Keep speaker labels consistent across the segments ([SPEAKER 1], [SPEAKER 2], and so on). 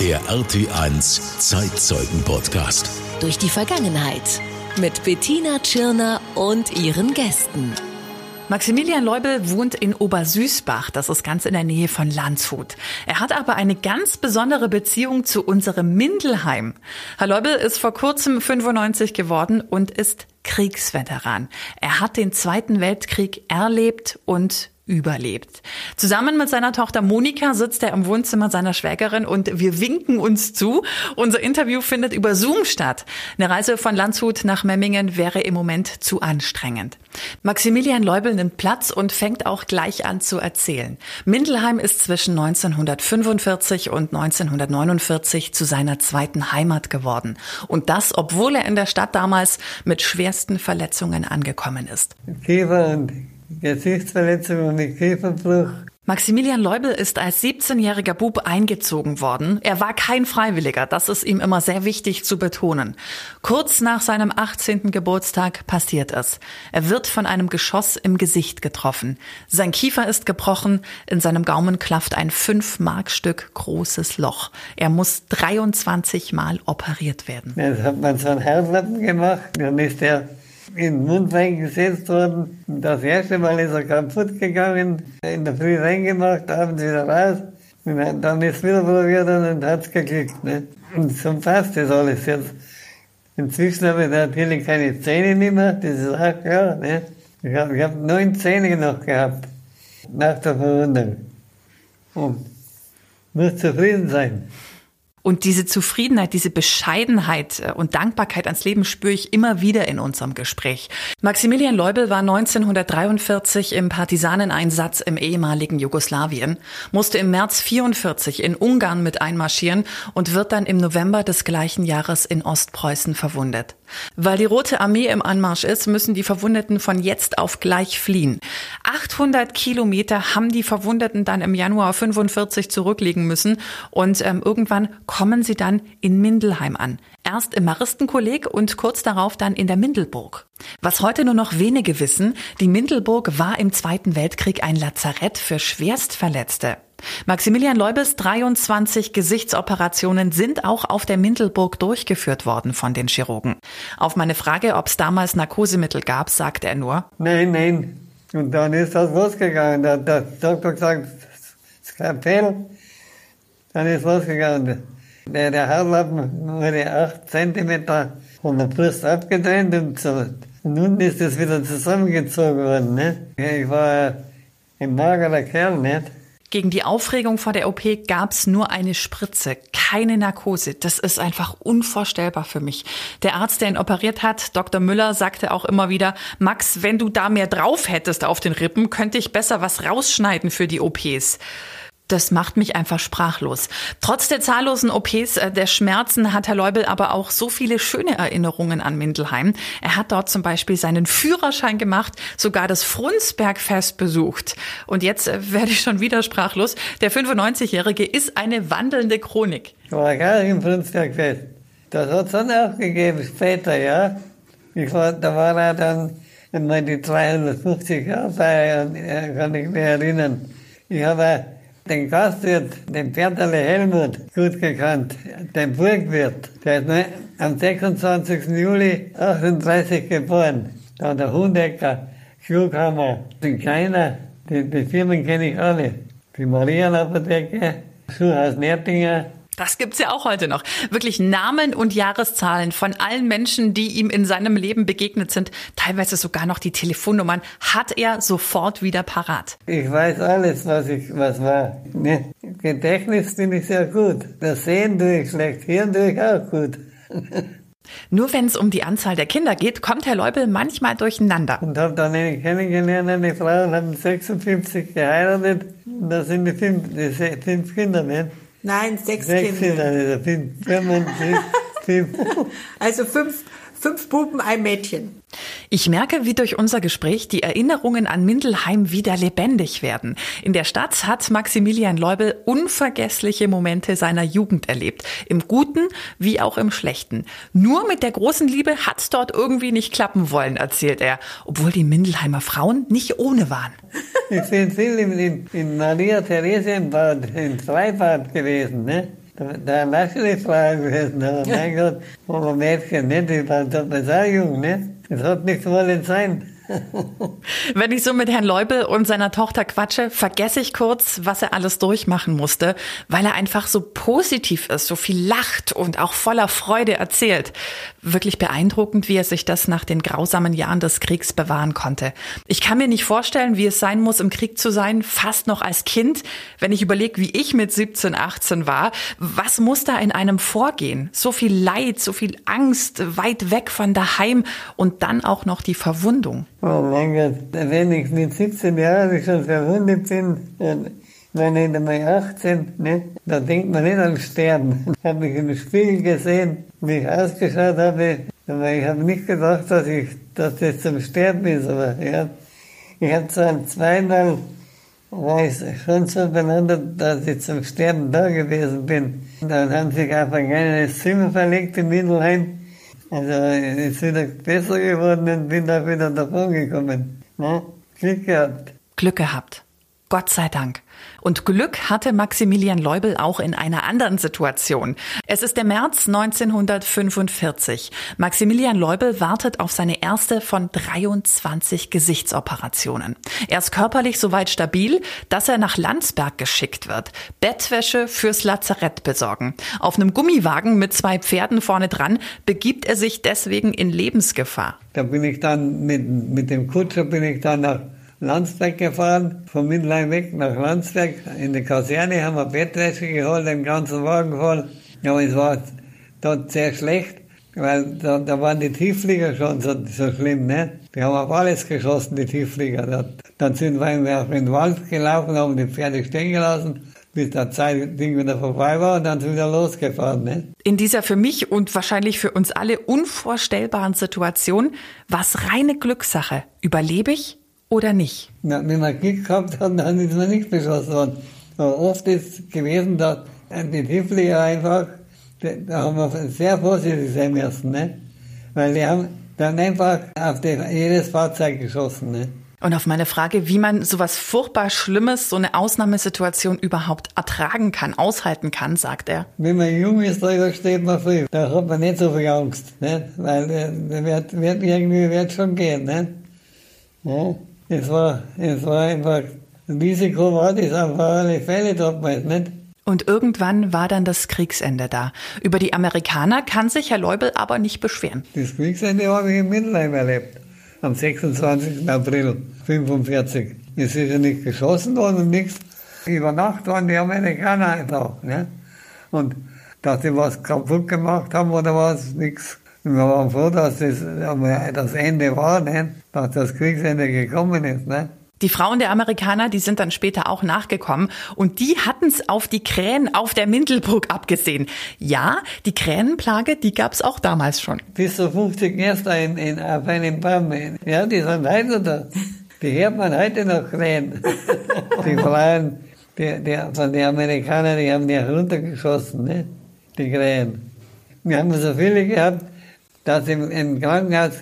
[SPEAKER 1] Der RT1 Zeitzeugen-Podcast.
[SPEAKER 2] Durch die Vergangenheit mit Bettina Tschirner und ihren Gästen.
[SPEAKER 3] Maximilian Leubel wohnt in Obersüßbach, das ist ganz in der Nähe von Landshut. Er hat aber eine ganz besondere Beziehung zu unserem Mindelheim. Herr Leubel ist vor kurzem 95 geworden und ist Kriegsveteran. Er hat den Zweiten Weltkrieg erlebt und überlebt. Zusammen mit seiner Tochter Monika sitzt er im Wohnzimmer seiner Schwägerin und wir winken uns zu. Unser Interview findet über Zoom statt. Eine Reise von Landshut nach Memmingen wäre im Moment zu anstrengend. Maximilian Leubel nimmt Platz und fängt auch gleich an zu erzählen. Mindelheim ist zwischen 1945 und 1949 zu seiner zweiten Heimat geworden. Und das, obwohl er in der Stadt damals mit schwersten Verletzungen angekommen ist.
[SPEAKER 4] Und Gesichtsverletzung und Kieferbruch.
[SPEAKER 3] Maximilian Leubel ist als 17-jähriger Bub eingezogen worden. Er war kein Freiwilliger, das ist ihm immer sehr wichtig zu betonen. Kurz nach seinem 18. Geburtstag passiert es. Er wird von einem Geschoss im Gesicht getroffen. Sein Kiefer ist gebrochen, in seinem Gaumen klafft ein 5-Markstück großes Loch. Er muss 23 Mal operiert werden.
[SPEAKER 4] Jetzt hat man so einen Herzlappen gemacht, dann ist er in den Mund reingesetzt worden. Das erste Mal ist er kaputt gegangen, in der Früh reingemacht, abends wieder raus. Und dann ist wieder probiert und hat es geklickt. Ne? Und so passt das alles jetzt. Inzwischen habe ich natürlich keine Zähne mehr, das ist auch klar. Ne? Ich habe hab neun Zähne noch gehabt, nach der Verwundung. Und muss zufrieden sein.
[SPEAKER 3] Und diese Zufriedenheit, diese Bescheidenheit äh, und Dankbarkeit ans Leben spüre ich immer wieder in unserem Gespräch. Maximilian Leubel war 1943 im Partisaneneinsatz im ehemaligen Jugoslawien, musste im März 44 in Ungarn mit einmarschieren und wird dann im November des gleichen Jahres in Ostpreußen verwundet. Weil die Rote Armee im Anmarsch ist, müssen die Verwundeten von jetzt auf gleich fliehen. 800 Kilometer haben die Verwundeten dann im Januar 45 zurücklegen müssen und ähm, irgendwann kommen sie dann in Mindelheim an. Erst im Maristenkolleg und kurz darauf dann in der Mindelburg. Was heute nur noch wenige wissen, die Mindelburg war im Zweiten Weltkrieg ein Lazarett für Schwerstverletzte. Maximilian Leubes 23 Gesichtsoperationen sind auch auf der Mindelburg durchgeführt worden von den Chirurgen. Auf meine Frage, ob es damals Narkosemittel gab, sagte er nur,
[SPEAKER 4] Nein, nein. Und dann ist das losgegangen. Der, der Doktor gesagt, Skalpell. Dann ist losgegangen. Der, der Haarlappen wurde 8 cm von der Brust abgetrennt und so. Und nun ist es wieder zusammengezogen worden. Ne? Ich war ein magerer Kerl, nicht?
[SPEAKER 3] Gegen die Aufregung vor der OP gab's nur eine Spritze, keine Narkose. Das ist einfach unvorstellbar für mich. Der Arzt, der ihn operiert hat, Dr. Müller, sagte auch immer wieder, Max, wenn du da mehr drauf hättest auf den Rippen, könnte ich besser was rausschneiden für die OPs. Das macht mich einfach sprachlos. Trotz der zahllosen OPs, äh, der Schmerzen hat Herr Leubel aber auch so viele schöne Erinnerungen an Mindelheim. Er hat dort zum Beispiel seinen Führerschein gemacht, sogar das Frunsbergfest besucht. Und jetzt äh, werde ich schon wieder sprachlos. Der 95-Jährige ist eine wandelnde Chronik.
[SPEAKER 4] War gar nicht im Frunsbergfest. Das hat es dann auch gegeben, später, ja. Ich war, da war er dann einmal die 250 Jahre kann ich mich erinnern. Ich habe den Gastwirt, den Berterle Helmut, gut gekannt, den Burgwirt. Der ist am 26. Juli 38 geboren. Da der Hundecker, Klughammer, den Kleiner, die, die Firmen kenne ich alle. Die Marianapotheke, Schuhhaus Nertinger,
[SPEAKER 3] das gibt's ja auch heute noch. Wirklich Namen und Jahreszahlen von allen Menschen, die ihm in seinem Leben begegnet sind, teilweise sogar noch die Telefonnummern, hat er sofort wieder parat.
[SPEAKER 4] Ich weiß alles, was ich, was war. Ne? Gedächtnis bin ich sehr gut. Das Sehen tue ich schlecht, Hirn tue ich auch gut.
[SPEAKER 3] Nur wenn es um die Anzahl der Kinder geht, kommt Herr Leubel manchmal durcheinander.
[SPEAKER 4] Und habe dann eine kennengelernt, eine Frau, und haben 56 geheiratet. Und da sind die fünf, die fünf Kinder, ne?
[SPEAKER 5] Nein, sechs,
[SPEAKER 4] Sechs
[SPEAKER 5] Kinder.
[SPEAKER 4] Also fünf, fünf, fünf.
[SPEAKER 5] Also fünf, fünf Buben, ein Mädchen.
[SPEAKER 3] Ich merke, wie durch unser Gespräch die Erinnerungen an Mindelheim wieder lebendig werden. In der Stadt hat Maximilian Leubel unvergessliche Momente seiner Jugend erlebt. Im Guten wie auch im Schlechten. Nur mit der großen Liebe hat's dort irgendwie nicht klappen wollen, erzählt er. Obwohl die Mindelheimer Frauen nicht ohne waren.
[SPEAKER 4] Ich bin viel in, in, Maria Theresienbad, in Freibad gewesen, ne? Da Naschli-Frage gewesen. Aber mein Gott, aber Mädchen, nicht? Die waren doch sehr jung, nicht? Das hat nichts wollen sein.
[SPEAKER 3] Wenn ich so mit Herrn Leubel und seiner Tochter quatsche, vergesse ich kurz, was er alles durchmachen musste, weil er einfach so positiv ist, so viel lacht und auch voller Freude erzählt. Wirklich beeindruckend, wie er sich das nach den grausamen Jahren des Kriegs bewahren konnte. Ich kann mir nicht vorstellen, wie es sein muss, im Krieg zu sein, fast noch als Kind, wenn ich überlege, wie ich mit 17, 18 war. Was muss da in einem vorgehen? So viel Leid, so viel Angst, weit weg von daheim und dann auch noch die Verwundung.
[SPEAKER 4] Oh mein Gott, wenn ich mit 17 Jahren schon verwundet bin, wenn ich einmal 18, ne, da denkt man nicht an Sterben. Ich habe mich im Spiegel gesehen, wie ich ausgeschaut habe, aber ich habe nicht gedacht, dass ich, dass das zum Sterben ist, aber ja, ich habe zwar zweimal, war schon so benannt, dass ich zum Sterben da gewesen bin. Dann haben sie auf ein kleines Zimmer verlegt in Mittelheim, also ist wieder besser geworden und bin da wieder davon gekommen. Ne? Glück gehabt.
[SPEAKER 3] Glück gehabt. Gott sei Dank. Und Glück hatte Maximilian Leubel auch in einer anderen Situation. Es ist der März 1945. Maximilian Leubel wartet auf seine erste von 23 Gesichtsoperationen. Er ist körperlich soweit stabil, dass er nach Landsberg geschickt wird. Bettwäsche fürs Lazarett besorgen. Auf einem Gummiwagen mit zwei Pferden vorne dran begibt er sich deswegen in Lebensgefahr.
[SPEAKER 4] Da bin ich dann mit, mit dem Kutscher bin ich dann nach Landsberg gefahren, von Mittelheim weg nach Landsberg. In der Kaserne haben wir Bettwäsche geholt, den ganzen Wagen voll. Aber es war dort sehr schlecht, weil da, da waren die Tiefflieger schon so, so schlimm. Ne? Die haben auf alles geschossen, die Tiefflieger. Da, dann sind wir auf den Wald gelaufen, haben die Pferde stehen gelassen bis der Zeit Ding wieder vorbei war und dann sind wir losgefahren. Ne?
[SPEAKER 3] In dieser für mich und wahrscheinlich für uns alle unvorstellbaren Situation war es reine Glückssache. Überlebe ich oder nicht?
[SPEAKER 4] Na, wenn wir Glück gehabt haben, dann ist man nicht beschossen worden. Aber oft ist gewesen, dass die Tieflieger einfach, da haben wir sehr vorsichtig sein müssen, ne? Weil die haben dann einfach auf die, jedes Fahrzeug geschossen, ne?
[SPEAKER 3] Und auf meine Frage, wie man sowas furchtbar Schlimmes, so eine Ausnahmesituation überhaupt ertragen kann, aushalten kann, sagt er.
[SPEAKER 4] Wenn man jung ist, da steht man früh. Da hat man nicht so viel Angst, ne? Weil äh, wird, wird irgendwie wird schon gehen, ne? Ja? Es war, es war einfach, ein Risiko war das auf alle Fälle damals, nicht?
[SPEAKER 3] Und irgendwann war dann das Kriegsende da. Über die Amerikaner kann sich Herr Leubel aber nicht beschweren.
[SPEAKER 4] Das Kriegsende habe ich in Mittelheim erlebt. Am 26. April 1945. Es ist ja nicht geschossen worden und nichts. Über Nacht waren die Amerikaner da. Ne? Und dass sie was kaputt gemacht haben oder was, nichts. Wir waren froh, dass das, das Ende war, ne? dass das Kriegsende gekommen ist. Ne?
[SPEAKER 3] Die Frauen der Amerikaner, die sind dann später auch nachgekommen und die hatten es auf die Krähen auf der Mindelburg abgesehen. Ja, die Krähenplage, die gab es auch damals schon.
[SPEAKER 4] Bis zu 50 Nester in, in, auf einem Baum. Ja, die sind heute da. Die hört man heute noch Krähen. die Frauen die, die, von den Amerikanern, die haben die runtergeschossen, ne? die Krähen. Wir haben so viele gehabt, dass im, im Krankenhaus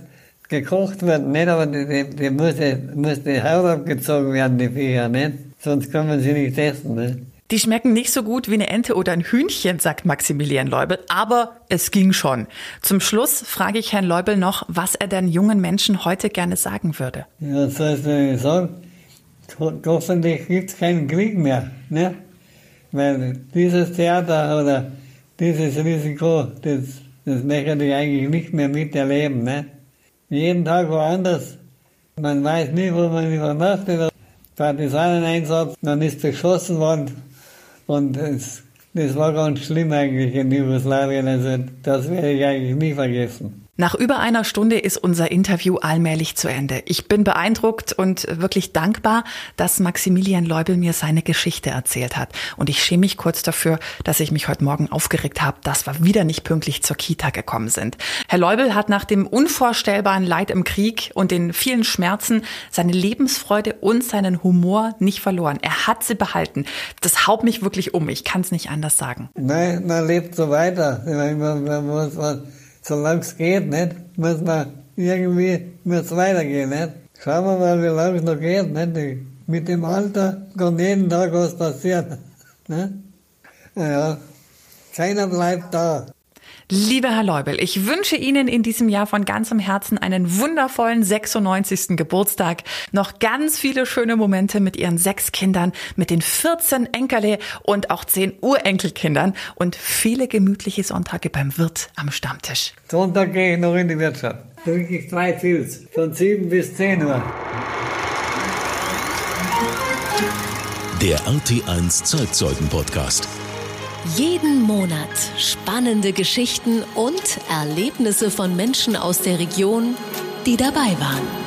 [SPEAKER 4] gekocht wird, nicht, aber die, die, muss, muss die Haut abgezogen werden, die Viecher, nicht? Sonst kann man sie nicht essen. Nicht?
[SPEAKER 3] Die schmecken nicht so gut wie eine Ente oder ein Hühnchen, sagt Maximilian Leubel, aber es ging schon. Zum Schluss frage ich Herrn Leubel noch, was er den jungen Menschen heute gerne sagen würde.
[SPEAKER 4] Ja, was soll ich denn sagen? Hoffentlich gibt es keinen Krieg mehr. Ne? Weil dieses Theater oder dieses Risiko, das das möchte ich eigentlich nicht mehr miterleben. Ne? Jeden Tag woanders. Man weiß nie, wo man übernachtet. Partisaneneinsatz, dann ist beschossen worden. Und es, das war ganz schlimm eigentlich in Jugoslawien. Also das werde ich eigentlich nie vergessen.
[SPEAKER 3] Nach über einer Stunde ist unser Interview allmählich zu Ende. Ich bin beeindruckt und wirklich dankbar, dass Maximilian Leubel mir seine Geschichte erzählt hat. Und ich schäme mich kurz dafür, dass ich mich heute Morgen aufgeregt habe, dass wir wieder nicht pünktlich zur Kita gekommen sind. Herr Leubel hat nach dem unvorstellbaren Leid im Krieg und den vielen Schmerzen seine Lebensfreude und seinen Humor nicht verloren. Er hat sie behalten. Das haut mich wirklich um. Ich kann es nicht anders sagen.
[SPEAKER 4] Nein, man lebt so weiter. Man, muss, man, solange es geht, nicht, muss man irgendwie muss weitergehen. Nicht? Schauen wir mal, wie lange es noch geht. Nicht? Mit dem Alter kann jeden Tag was passieren. Nicht? Ja, Keiner bleibt da.
[SPEAKER 3] Lieber Herr Leubel, ich wünsche Ihnen in diesem Jahr von ganzem Herzen einen wundervollen 96. Geburtstag. Noch ganz viele schöne Momente mit Ihren sechs Kindern, mit den 14 Enkerle und auch 10 Urenkelkindern und viele gemütliche Sonntage beim Wirt am Stammtisch.
[SPEAKER 4] Sonntag gehe ich noch in die Wirtschaft. Trinke ich zwei Pils. Von 7 bis 10 Uhr.
[SPEAKER 1] Der RT1 Zeitzeugen Podcast.
[SPEAKER 2] Jeden Monat spannende Geschichten und Erlebnisse von Menschen aus der Region, die dabei waren.